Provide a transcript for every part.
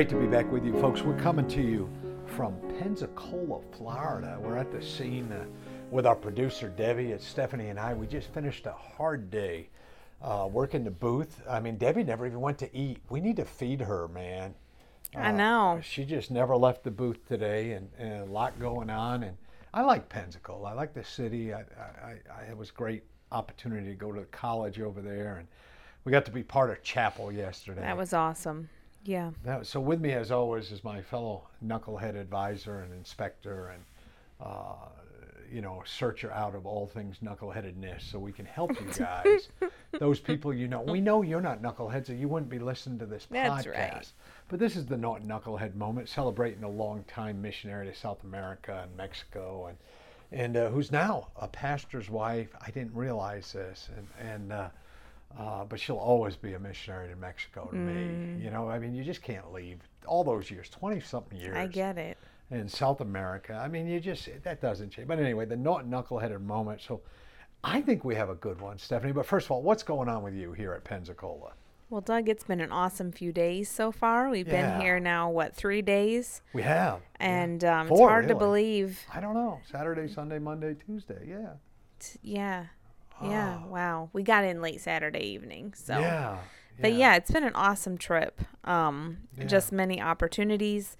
Great to be back with you, folks. We're coming to you from Pensacola, Florida. We're at the scene uh, with our producer, Debbie. It's Stephanie and I. We just finished a hard day uh, working the booth. I mean, Debbie never even went to eat. We need to feed her, man. I know. She just never left the booth today, and, and a lot going on. And I like Pensacola. I like the city. I, I, I it was a great opportunity to go to college over there, and we got to be part of chapel yesterday. That was awesome. Yeah. That, so with me, as always, is my fellow knucklehead advisor and inspector and, uh, you know, searcher out of all things knuckleheadedness so we can help you guys. Those people you know. We know you're not knuckleheads or you wouldn't be listening to this That's podcast. right. But this is the not knucklehead moment, celebrating a long-time missionary to South America and Mexico and and uh, who's now a pastor's wife. I didn't realize this. And, and uh, uh, but she'll always be a missionary to Mexico to me. You know, I mean, you just can't leave all those years, 20 something years. I get it. In South America. I mean, you just, that doesn't change. But anyway, the not knuckleheaded moment. So I think we have a good one, Stephanie. But first of all, what's going on with you here at Pensacola? Well, Doug, it's been an awesome few days so far. We've Yeah. been here now, what, three days? We have. And um, it's Four, hard to believe. I don't know. Saturday, Sunday, Monday, Tuesday. Yeah. T- Yeah. Yeah. Wow. We got in late Saturday evening. So. Ah. Yeah. But yeah, it's been an awesome trip. Um, Yeah. Just many opportunities.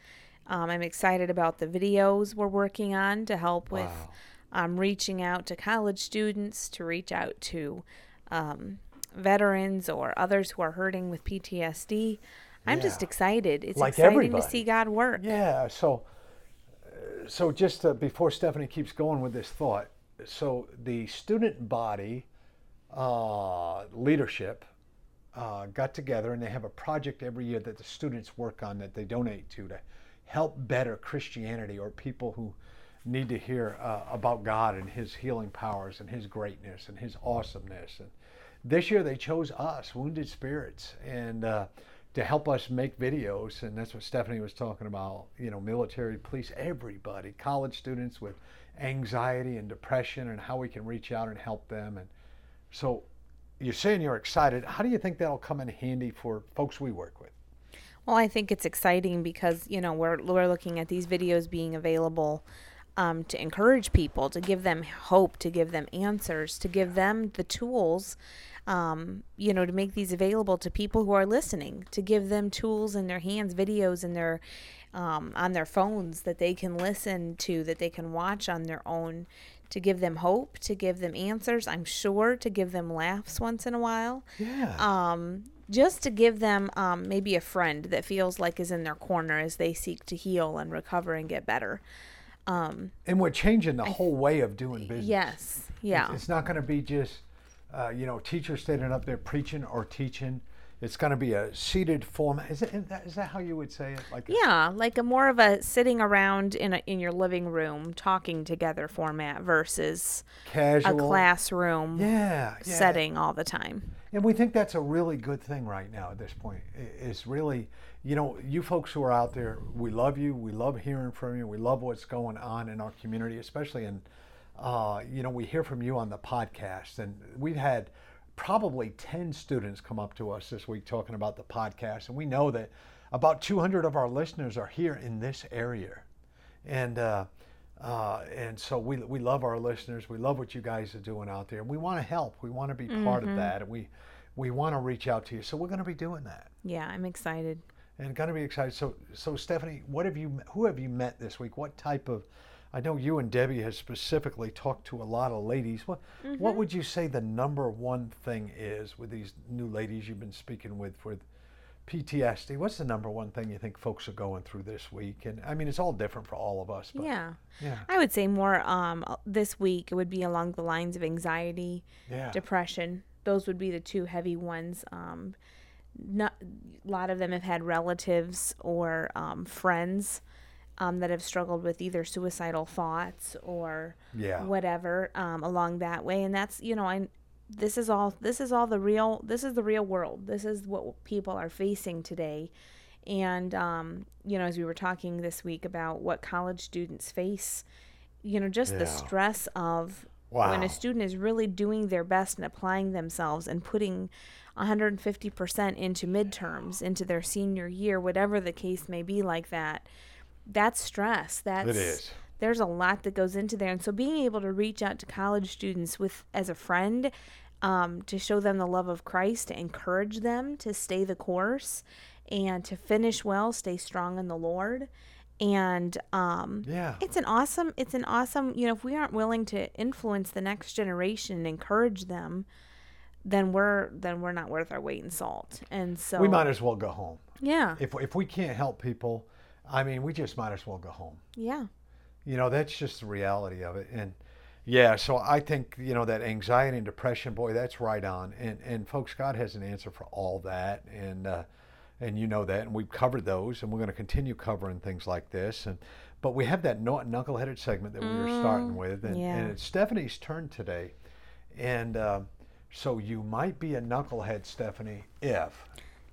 Um, I'm excited about the videos we're working on to help with Wow. um, reaching out to college students, to reach out to um, veterans or others who are hurting with PTSD. I'm just excited. It's Like exciting everybody. to see God work. Yeah. So, uh, so just uh, before Stephanie keeps going with this thought, so the student body uh, leadership uh, got together and they have a project every year that the students work on that they donate to to help better Christianity or people who need to hear uh, about God and His healing powers and His greatness and His awesomeness. And this year they chose us, Wounded Spirits, and uh, to help us make videos. And that's what Stephanie was talking about. You know, military, police, everybody, college students with anxiety and depression, and how we can reach out and help them. And so, you're saying you're excited. How do you think that'll come in handy for folks we work with? Well, I think it's exciting because you know we're we're looking at these videos being available um, to encourage people, to give them hope, to give them answers, to give them the tools, um, you know, to make these available to people who are listening, to give them tools in their hands, videos in their um, on their phones that they can listen to, that they can watch on their own, to give them hope, to give them answers. I'm sure to give them laughs once in a while Yeah. um, just to give them um, maybe a friend that feels like is in their corner as they seek to heal and recover and get better. Um, and we're changing the whole way of doing business. yes, yeah, It's not going to be just, uh, you know, teachers standing up there preaching or teaching. It's going to be a seated format. Is, it, is, that, is that how you would say it? Like a- yeah, like a more of a sitting around in a, in your living room talking together format versus a casual classroom yeah, yeah. setting all the time. And we think that's a really good thing right now at this point. i- Is really, you know, you folks who are out there, we love you. We love hearing from you. We love what's going on in our community, especially in, uh, you know, we hear from you on the podcast. And we've had probably 10 students come up to us this week talking about the podcast. And we know that about 200 of our listeners are here in this area. And, uh, uh, and so we, we love our listeners. We love what you guys are doing out there. We want to help. We want to be part of that. And we, we want to reach out to you. So we're going to be doing that Yeah, I'm excited. And going to be excited. So, so Stephanie, what have you, who have you met this week? What type of, I know you and Debbie has specifically talked to a lot of ladies. What, what would you say the number one thing is with these new ladies you've been speaking with for PTSD. What's the number one thing you think folks are going through this week? And I mean, it's all different for all of us. But yeah. Yeah. I would say more um this week it would be along the lines of anxiety, Yeah. depression. Those would be the two heavy ones. Um, not a lot of them have had relatives or um, friends um, that have struggled with either suicidal thoughts or Yeah. whatever um, along that way, and that's you know I. This is all. This is all the real. This is the real world. This is what people are facing today, and um, you know, as we were talking this week about what college students face, you know, just the stress of Wow. when a student is really doing their best and applying themselves and putting 150% into midterms, into their senior year, whatever the case may be like that, that's stress. That's It is. there's a lot that goes into there. And so being able to reach out to college students with as a friend, um, to show them the love of Christ, to encourage them to stay the course and to finish well, stay strong in the Lord. And um, Yeah. it's an awesome it's an awesome you know if we aren't willing to influence the next generation and encourage them then we're then we're not worth our weight in salt and so we might as well go home. yeah If, if we can't help people, I mean, we just might as well go home. yeah You know, that's just the reality of it. And yeah, so I think, you know, that anxiety and depression, boy, that's right on. And, and folks, God has an answer for all that. And, uh, and you know that. And we've covered those and we're going to continue covering things like this. And, but we have that knuckle- knuckleheaded segment that we were starting with. And, yeah. and it's Stephanie's turn today. And, uh, so you might be a knucklehead, Stephanie, if,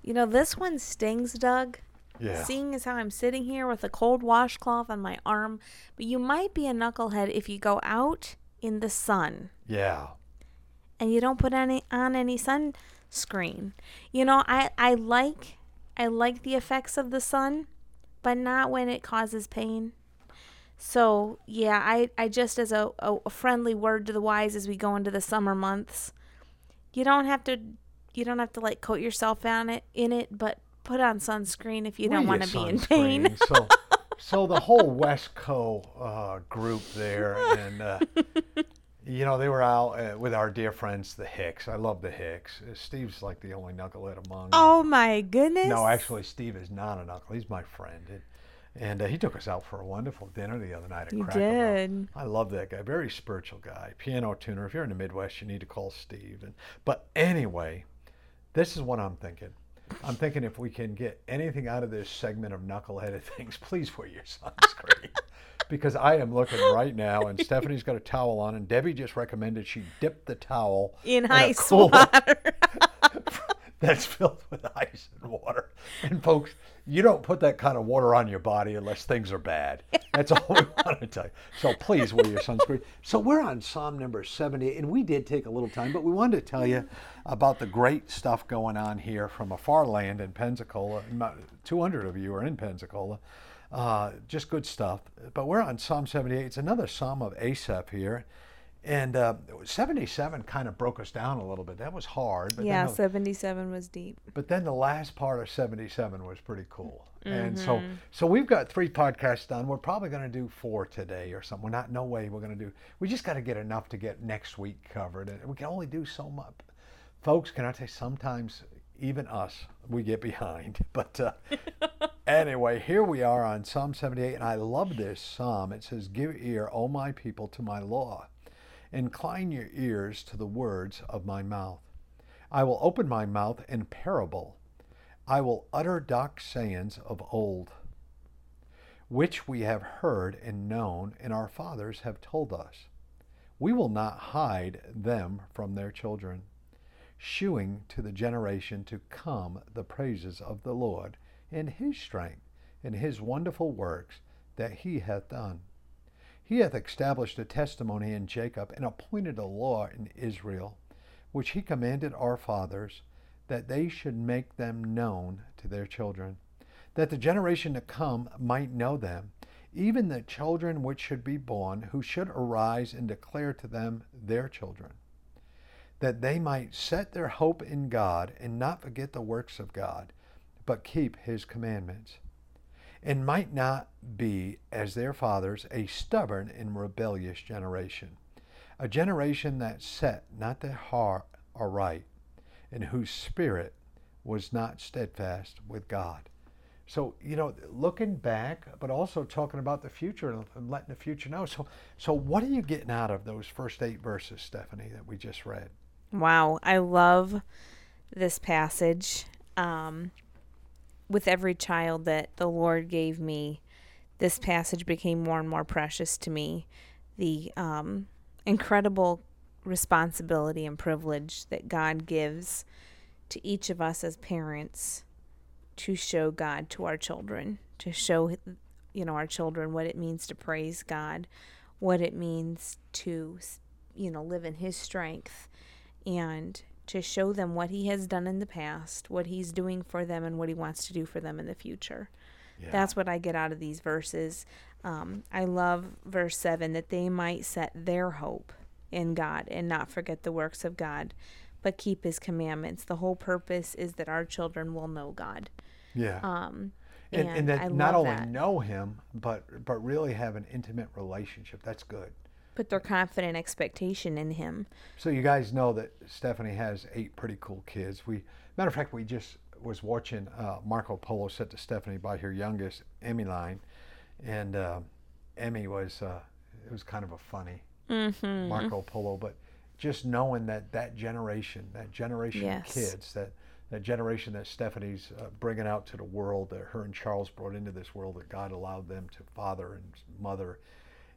you know this one stings doug yeah, seeing as how i'm sitting here with a cold washcloth on my arm but you might be a knucklehead if you go out in the sun yeah, and you don't put any on any sunscreen. You know, I I like I like the effects of the sun, but not when it causes pain. So yeah, I I just as a, a, a friendly word to the wise as we go into the summer months, you don't have to you don't have to like coat yourself on it in it, but put on sunscreen if you don't want to be in pain. so, so the whole Wesco uh, group there, and uh, you know they were out uh, with our dear friends, the Hicks. I love the Hicks. Uh, Steve's like the only knucklehead among them. Oh my goodness! No, actually, Steve is not a knuckle. He's my friend, and, and uh, he took us out for a wonderful dinner the other night at You Cracker Barrel. did. I love that guy. Very spiritual guy. Piano tuner. If you're in the Midwest, you need to call Steve. And but anyway, this is what I'm thinking. I'm thinking if we can get anything out of this segment of knuckleheaded things, please wear your sunscreen. Because I am looking right now, and Stephanie's got a towel on, and Debbie just recommended she dip the towel in a ice cool- water. that's filled with ice and water. And folks, you don't put that kind of water on your body unless things are bad. That's all we want to tell you. So please wear your sunscreen. So we're on Psalm number 70, and we did take a little time, but we wanted to tell you about the great stuff going on here from a far land in Pensacola. 200 of you are in Pensacola. Uh, just good stuff. But we're on Psalm 78. It's another Psalm of Asaph here. And uh, 77 kind of broke us down a little bit. That was hard. But yeah, the- seventy-seven was deep. but then the last part of 77 was pretty cool. And so so we've got three podcasts done. We're probably going to do four today or something. We're not no way we're going to do. We just got to get enough to get next week covered. And we can only do so much. Folks, can I tell you sometimes even us we get behind. But uh, anyway, here we are on Psalm 78 and I love this psalm. It says, "Give ear, O my people, to my law. Incline your ears to the words of my mouth." I will open my mouth in parable. I will utter dark sayings of old, which we have heard and known, and our fathers have told us. We will not hide them from their children, shewing to the generation to come the praises of the Lord and his strength and his wonderful works that he hath done. He hath established a testimony in Jacob and appointed a law in Israel which he commanded our fathers, that they should make them known to their children, that the generation to come might know them, even the children which should be born, who should arise and declare to them their children, that they might set their hope in God and not forget the works of God, but keep his commandments, and might not be, as their fathers, a stubborn and rebellious generation a generation that set not their heart aright, and whose spirit was not steadfast with God. So, you know, looking back, but also talking about the future and letting the future know. So, so what are you getting out of those first eight verses, Stephanie, that we just read? Wow, I love this passage. Um, with every child that the Lord gave me, this passage became more and more precious to me. The um, incredible responsibility and privilege that God gives to each of us as parents to show God to our children, to show you know our children what it means to praise God, what it means to you know live in his strength and to show them what he has done in the past, what he's doing for them and what he wants to do for them in the future. Yeah. That's what I get out of these verses. Um, I love verse 7 that they might set their hope in God and not forget the works of God, but keep his commandments. The whole purpose is that our children will know God. Yeah. Um, and, and, and that not only that. know him, but but really have an intimate relationship. That's good. Put their confident expectation in him. So you guys know that Stephanie has eight pretty cool kids. We matter of fact, we just was watching uh, Marco Polo set to Stephanie by her youngest Emmaline, and uh, Emmy was uh, it was kind of a funny mm-hmm. Marco Polo, but just knowing that that generation, that generation yes. of kids, that that generation that Stephanie's uh, bringing out to the world, that her and Charles brought into this world, that God allowed them to father and mother,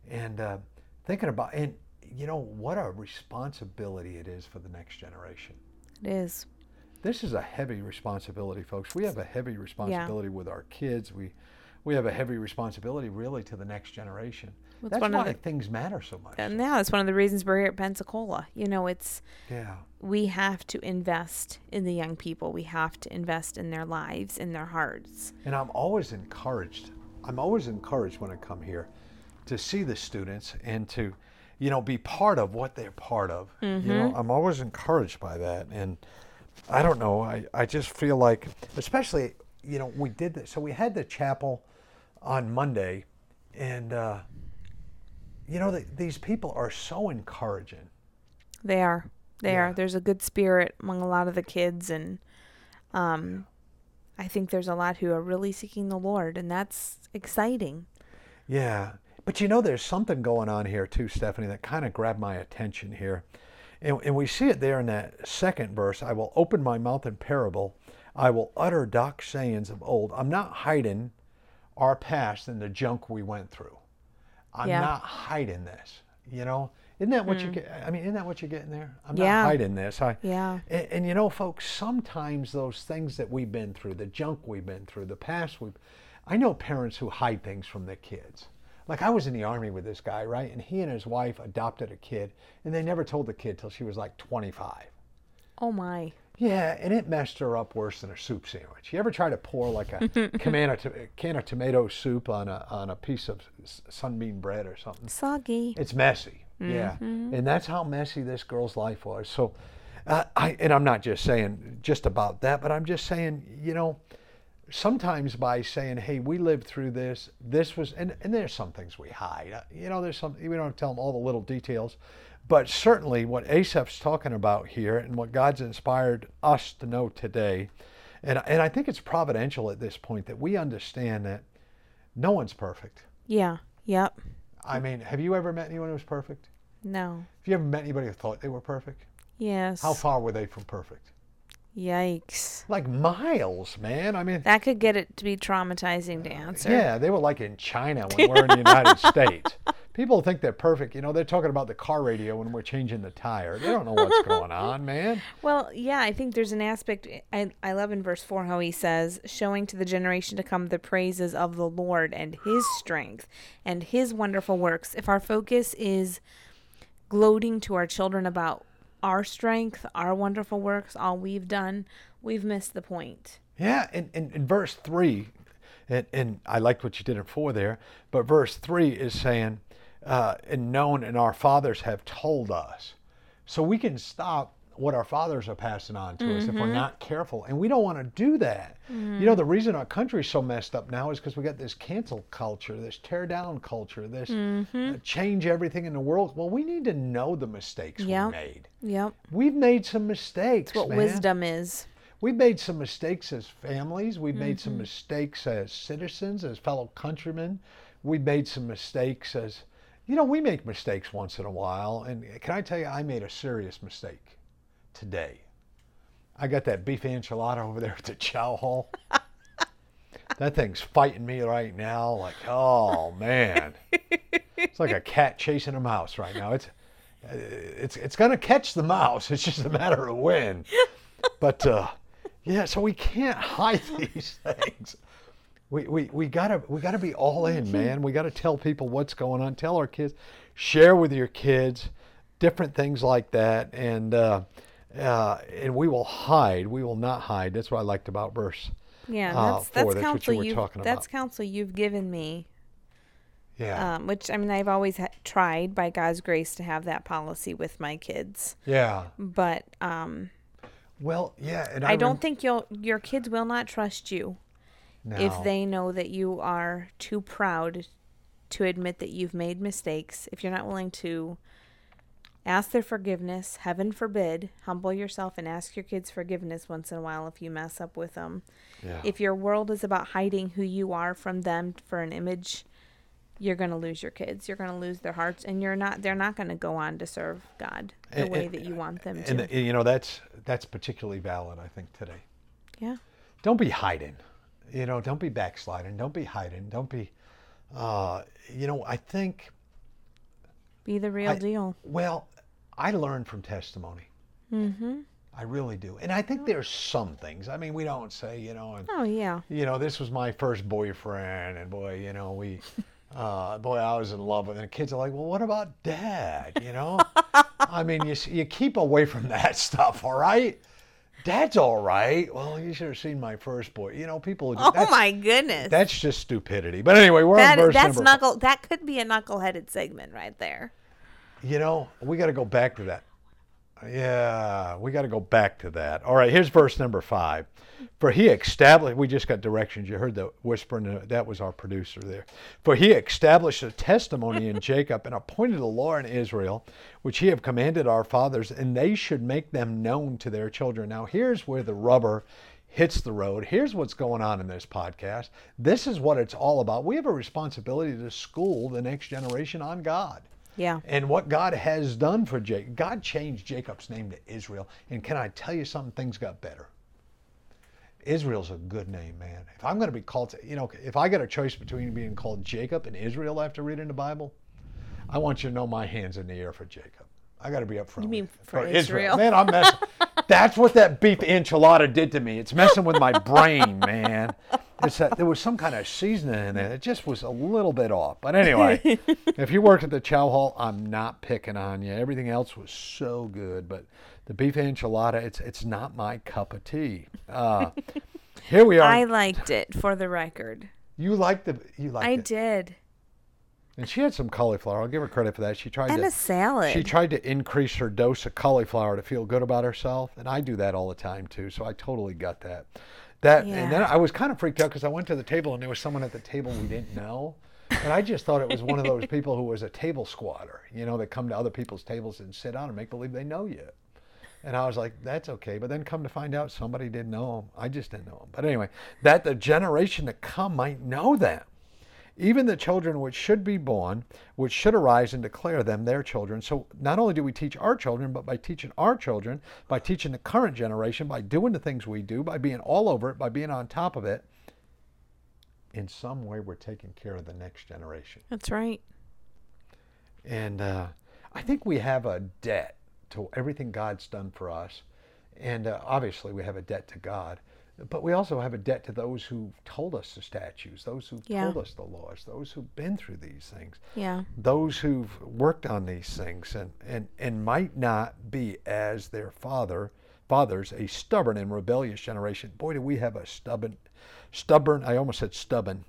and uh, thinking about and you know what a responsibility it is for the next generation. It is. This is a heavy responsibility, folks. We have a heavy responsibility yeah. with our kids. We we have a heavy responsibility really to the next generation. That's why the, things matter so much. Uh, and now it's one of the reasons we're here at Pensacola. You know, it's yeah. We have to invest in the young people. We have to invest in their lives, in their hearts. And I'm always encouraged. I'm always encouraged when I come here to see the students and to, you know, be part of what they're part of. Mm-hmm. You know, mm-hmm. I'm always encouraged by that. And I don't know. I, I just feel like, especially, you know, we did this. So we had the chapel on Monday, and uh, you know, the, these people are so encouraging. They are. They yeah. are. There's a good spirit among a lot of the kids, and um, I think there's a lot who are really seeking the Lord, and that's exciting. Yeah. But you know, there's something going on here too, Stephanie, that kind of grabbed my attention here. And, and we see it there in that second verse I will open my mouth in parable, I will utter dark sayings of old. I'm not hiding our past and the junk we went through. I'm yeah. not hiding this. You know, isn't that what mm. you get? I mean, isn't that what you're getting there? I'm yeah. not hiding this. I, yeah. And, and, you know, folks, sometimes those things that we've been through, the junk we've been through, the past we've, I know parents who hide things from their kids. Like I was in the army with this guy, right? And he and his wife adopted a kid, and they never told the kid till she was like 25. Oh my. Yeah, and it messed her up worse than a soup sandwich. You ever try to pour like a can, of, can of tomato soup on a on a piece of sunbeam bread or something? Soggy. It's messy. Mm-hmm. Yeah, and that's how messy this girl's life was. So, uh, I and I'm not just saying just about that, but I'm just saying, you know, sometimes by saying, "Hey, we lived through this. This was," and and there's some things we hide. Uh, you know, there's some we don't tell them all the little details, but certainly, what Asaph's talking about here and what God's inspired us to know today, and, and I think it's providential at this point that we understand that no one's perfect. Yeah. Yep. I mean, have you ever met anyone who's perfect? No. Have you ever met anybody who thought they were perfect? Yes. How far were they from perfect? Yikes. Like miles, man. I mean, that could get it to be traumatizing to answer. Yeah, they were like in China when we're in the United States. People think they're perfect. You know, they're talking about the car radio when we're changing the tire. They don't know what's going on, man. Well, yeah, I think there's an aspect. I, I love in verse 4 how he says, showing to the generation to come the praises of the Lord and his strength and his wonderful works. If our focus is gloating to our children about our strength, our wonderful works, all we've done, we've missed the point. Yeah, in, in verse 3, and, and I liked what you did in 4 there, but verse 3 is saying, uh, and known and our fathers have told us. So we can stop what our fathers are passing on to mm-hmm. us if we're mm-hmm. not careful. And we don't want to do that. Mm-hmm. You know, the reason our country's so messed up now is because we got this cancel culture, this tear down culture, this mm-hmm. uh, change everything in the world. Well, we need to know the mistakes yep. we made. Yep. We've made some mistakes. That's what man. wisdom is. we've made some mistakes as families. We've made some Mm-hmm. mistakes as citizens, as fellow countrymen. We've made some mistakes as, you know, we make mistakes once in a while. And can I tell you, I made a serious mistake today. I got that beef enchilada over there at the chow hall. that thing's fighting me right now. Like, oh man, it's like a cat chasing a mouse right now. It's it's it's gonna catch the mouse. It's just a matter of when. But uh, yeah, so we can't hide these things. We, we, we gotta we gotta be all in, man. We gotta tell people what's going on. Tell our kids, share with your kids, different things like that, and uh, uh, and we will hide. We will not hide. That's what I liked about verse. Yeah, uh, that's that's That's counsel you talking that's counsel you've given me. Yeah, Um, which I mean, I've always ha- tried by God's grace to have that policy with my kids, yeah. but um, Well, yeah, and I, I, don't rem- think you'll your kids will not trust you no. if they know that you are too proud to admit that you've made mistakes. If you're not willing to ask their forgiveness, heaven forbid, humble yourself and ask your kids forgiveness once in a while if you mess up with them. yeah. If your world is about hiding who you are from them for an image, you're going to lose your kids. You're going to lose their hearts and you're not they're not going to go on to serve God the And- way and- that you want them to. and you know that's that's particularly valid, I think, today. yeah. don't be hiding. You know, don't be backsliding. Don't be hiding. Don't be, uh, you know, I think, Be the real I- deal. well, I learn from testimony. Mhm. I really do. And I think there's some things. I mean, we don't say, you know, and, Oh yeah. you know, this was my first boyfriend, and boy, you know, we, uh, boy, I was in love with. him. And kids are like, well, what about dad? You know, I mean, you you keep away from that stuff, all right? Dad's all right. Well, you should have seen my first boy. You know, people. would- Oh my goodness. That's just stupidity. But anyway, we're That, on verse that's number. knuckle. That could be a knuckleheaded segment right there. You know, we got to go back to that. Yeah, we got to go back to that. All right, here's verse number five. For he established, we just got directions. You heard the whispering. uh, That was our producer there. For he established a testimony in Jacob and appointed a law in Israel, which he have commanded our fathers, and they should make them known to their children. Now, here's where the rubber hits the road. Here's what's going on in this podcast. This is what it's all about. We have a responsibility to school the next generation on God Yeah. and what God has done for Jacob. God changed Jacob's name to Israel. And can I tell you something? Things got better. Israel's a good name, man. If I'm going to be called, you know, if I got a choice between being called Jacob and Israel after reading the Bible, I want you to know my hands in the air for Jacob. I got to be up front. You mean with- for Israel? Man, I'm messing. That's what that beef enchilada did to me. It's messing with my brain, man. It's that there was some kind of seasoning in it. It just was a little bit off. But anyway, if you worked at the chow hall, I'm not picking on you. Everything else was so good, but the beef enchilada, it's it's not my cup of tea. Uh, here we are. I liked it for the record. you liked the you like I it, did. And she had some cauliflower. I'll give her credit for that. She tried And to a salad. She tried to increase her dose of cauliflower to feel good about herself, and I do that all the time too. So I totally got that. That and then I was kind of freaked out because I went to the table and there was someone at the table we didn't know, and I just thought it was one of those people who was a table squatter, you know, that come to other people's tables and sit down and make believe they know you. And I was like, that's okay. But then come to find out somebody didn't know them. I just didn't know them. But anyway, that the generation to come might know them. Even the children which should be born, which should arise and declare them their children. So not only do we teach our children, but by teaching our children, by teaching the current generation, by doing the things we do, by being all over it, by being on top of it, in some way we're taking care of the next generation. That's right. And uh, I think we have a debt to everything God's done for us. And uh, obviously, we have a debt to God. But we also have a debt to those who told us the statutes, those who Yeah. told us the laws, those who've been through these things, Yeah. those who've worked on these things and, and, and might not be as their father fathers, a stubborn and rebellious generation. Boy, do we have a stubborn, stubborn, I almost said stubborn.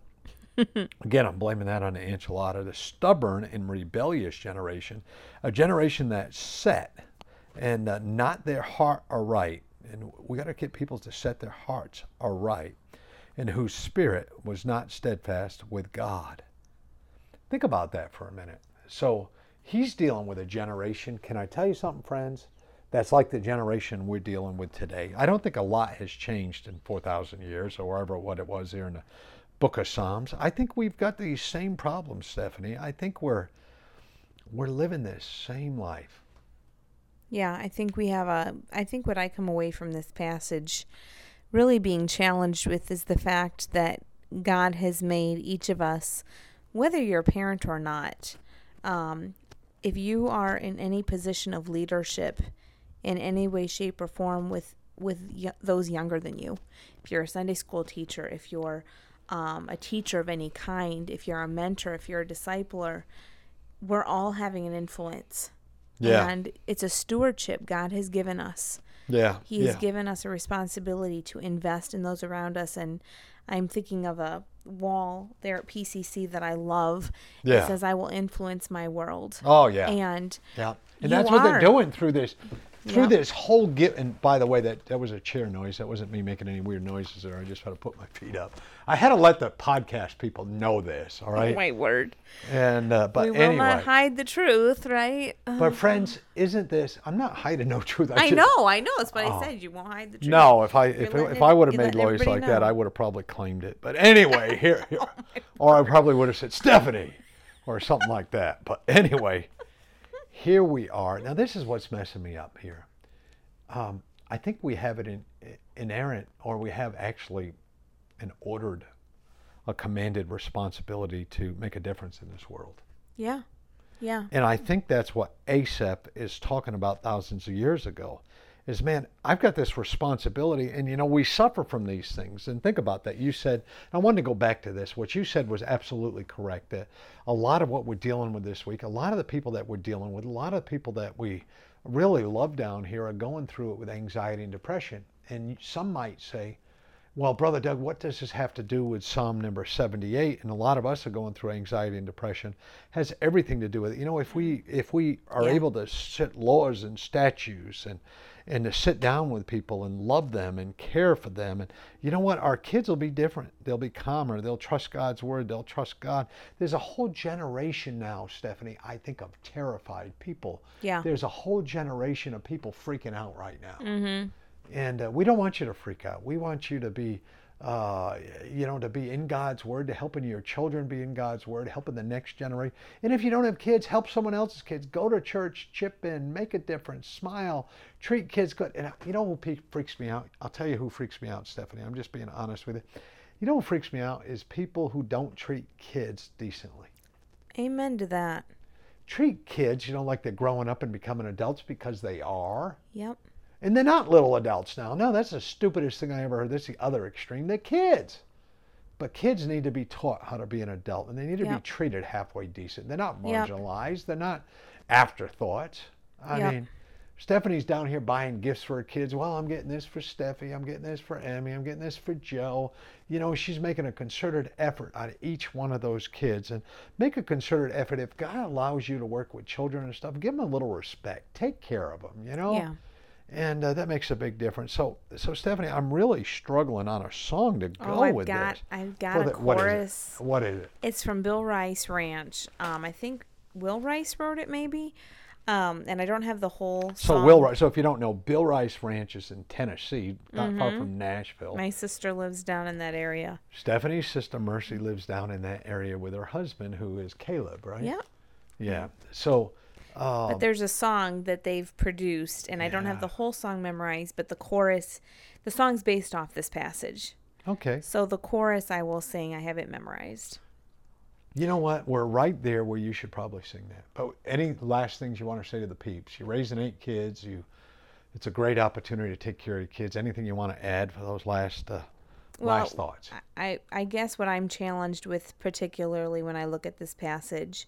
Again, I'm blaming that on the enchilada. The stubborn and rebellious generation, a generation that's set and uh, not their heart aright. And we got to get people to set their hearts aright, and whose spirit was not steadfast with God. Think about that for a minute. So he's dealing with a generation. Can I tell you something, friends? that's like the generation we're dealing with today. I don't think a lot has changed in 4,000 years or wherever what it was here in the book of Psalms. I think we've got these same problems, Stephanie. I think we're we're living this same life. Yeah, I think we have a. I think what I come away from this passage really being challenged with is the fact that God has made each of us, whether you're a parent or not, um, if you are in any position of leadership in any way, shape, or form with with y- those younger than you, if you're a Sunday school teacher, if you're um, a teacher of any kind, if you're a mentor, if you're a discipler, we're all having an influence. Yeah. And it's a stewardship God has given us. Yeah. He has yeah. given us a responsibility to invest in those around us. And I'm thinking of a wall there at PCC that I love. Yeah. It says, I will influence my world. Oh yeah. And Yeah, and that's what they're doing through this, through this whole give. And by the way, that that was a chair noise. That wasn't me making any weird noises there. I just had to put my feet up. I had to let the podcast people know this. All right. my word. And uh, but we will anyway, not hide the truth, right? But friends, isn't this? I'm not hiding no truth. I just- know, I know. That's what Oh. I said. You won't hide the truth. No, if I if, You're if I would have made lawyers like that. I would have probably claimed it. But anyway, here, here or I probably would have said Stephanie or something like that. But anyway, here we are. Now this is what's messing me up here. Um, I think we have it in inerrant, or we have actually an ordered, a commanded responsibility to make a difference in this world. Yeah. Yeah. And I think that's what Asaph is talking about thousands of years ago. Is man, I've got this responsibility, and you know we suffer from these things. And think about that. You said I wanted to go back to this. What you said was absolutely correct. That a lot of what we're dealing with this week, a lot of the people that we're dealing with, a lot of the people that we really love down here are going through it with anxiety and depression. And some might say, well, Brother Doug, what does this have to do with Psalm number 78? And a lot of us are going through anxiety and depression. Has everything to do with it. You know, if we if we are Yeah. able to set laws and statutes and and to sit down with people and love them and care for them, and you know what, our kids will be different. They'll be calmer. They'll trust God's word. They'll trust God. There's a whole generation now, Stephanie. I think of terrified people. Yeah. There's a whole generation of people freaking out right now. Mm-hmm. And uh, we don't want you to freak out. We want you to be, uh, you know, to be in God's Word, to helping your children be in God's Word, helping the next generation. And if you don't have kids, help someone else's kids. Go to church, chip in, make a difference, smile, treat kids good. And uh, you know who freaks me out? I'll tell you who freaks me out, Stephanie. I'm just being honest with you. You know what freaks me out is people who don't treat kids decently. Amen to that. Treat kids, you know, like they're growing up and becoming adults because they are. Yep. And they're not little adults now. No, that's the stupidest thing I ever heard. That's the other extreme. They're kids. But kids need to be taught how to be an adult and they need to be treated halfway decent. They're not Yep. marginalized. They're not afterthoughts. I Yep. mean, Stephanie's down here buying gifts for her kids. Well, I'm getting this for Steffi. I'm getting this for Emmy. I'm getting this for Joe. You know, she's making a concerted effort on each one of those kids. And make a concerted effort. If God allows you to work with children and stuff, give them a little respect. Take care of them, you know? Yeah. And uh, that makes a big difference. So, so Stephanie, I'm really struggling on a song to go Oh, I've with got this. I've got For a the- what is chorus. What is it? It's from Bill Rice Ranch. Um, I think Will Rice wrote it, maybe. Um, and I don't have the whole. So song. Will Rice. So if you don't know, Bill Rice Ranch is in Tennessee, not far from Nashville. Mm-hmm. My sister lives down in that area. Stephanie's sister Mercy lives down in that area with her husband, who is Caleb, right? Yeah. Yeah. So, uh, But there's a song that they've produced, and I don't have the whole song memorized, but the chorus, the song's based off this passage. okay. So the chorus I will sing, I have it memorized. You know what? We're right there where you should probably sing that. But any last things you want to say to the peeps? You're raising eight kids. You, it's a great opportunity to take care of your kids. Anything you want to add for those last uh, last thoughts? I, I guess what I'm challenged with, particularly when I look at this passage,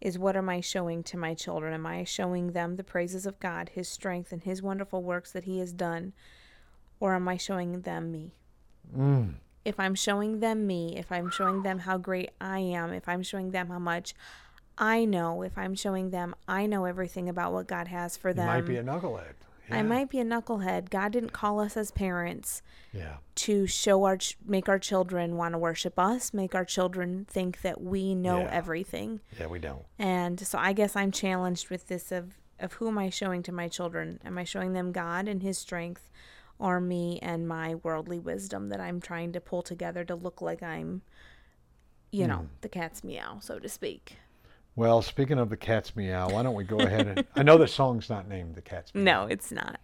is what am I showing to my children? Am I showing them the praises of God, His strength, and His wonderful works that He has done? Or am I showing them me? Mm. If I'm showing them me, if I'm showing them how great I am, if I'm showing them how much I know, if I'm showing them I know everything about what God has for You them, might be a knucklehead. I might be a knucklehead. God didn't call us as parents Yeah. to show our ch- make our children want to worship us, make our children think that we know Yeah. everything. Yeah, we don't. And so I guess I'm challenged with this of of who am I showing to my children? Am I showing them God and his strength or me and my worldly wisdom that I'm trying to pull together to look like I'm you know, Mm. the cat's meow, so to speak. Well, speaking of the cat's meow, why don't we go ahead and I know the song's not named the cat's meow. No, it's not.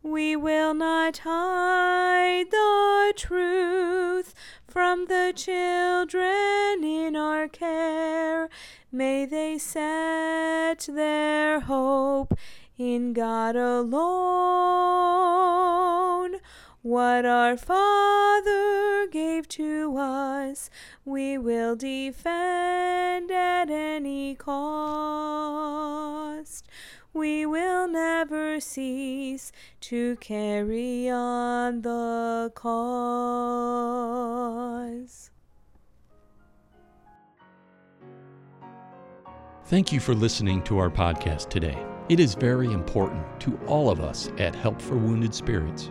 We will not hide the truth from the children in our care. May they set their hope in God alone. What our Father gave to us, we will defend at any cost. We will never cease to carry on the cause. Thank you for listening to our podcast today. It is very important to all of us at Help for Wounded Spirits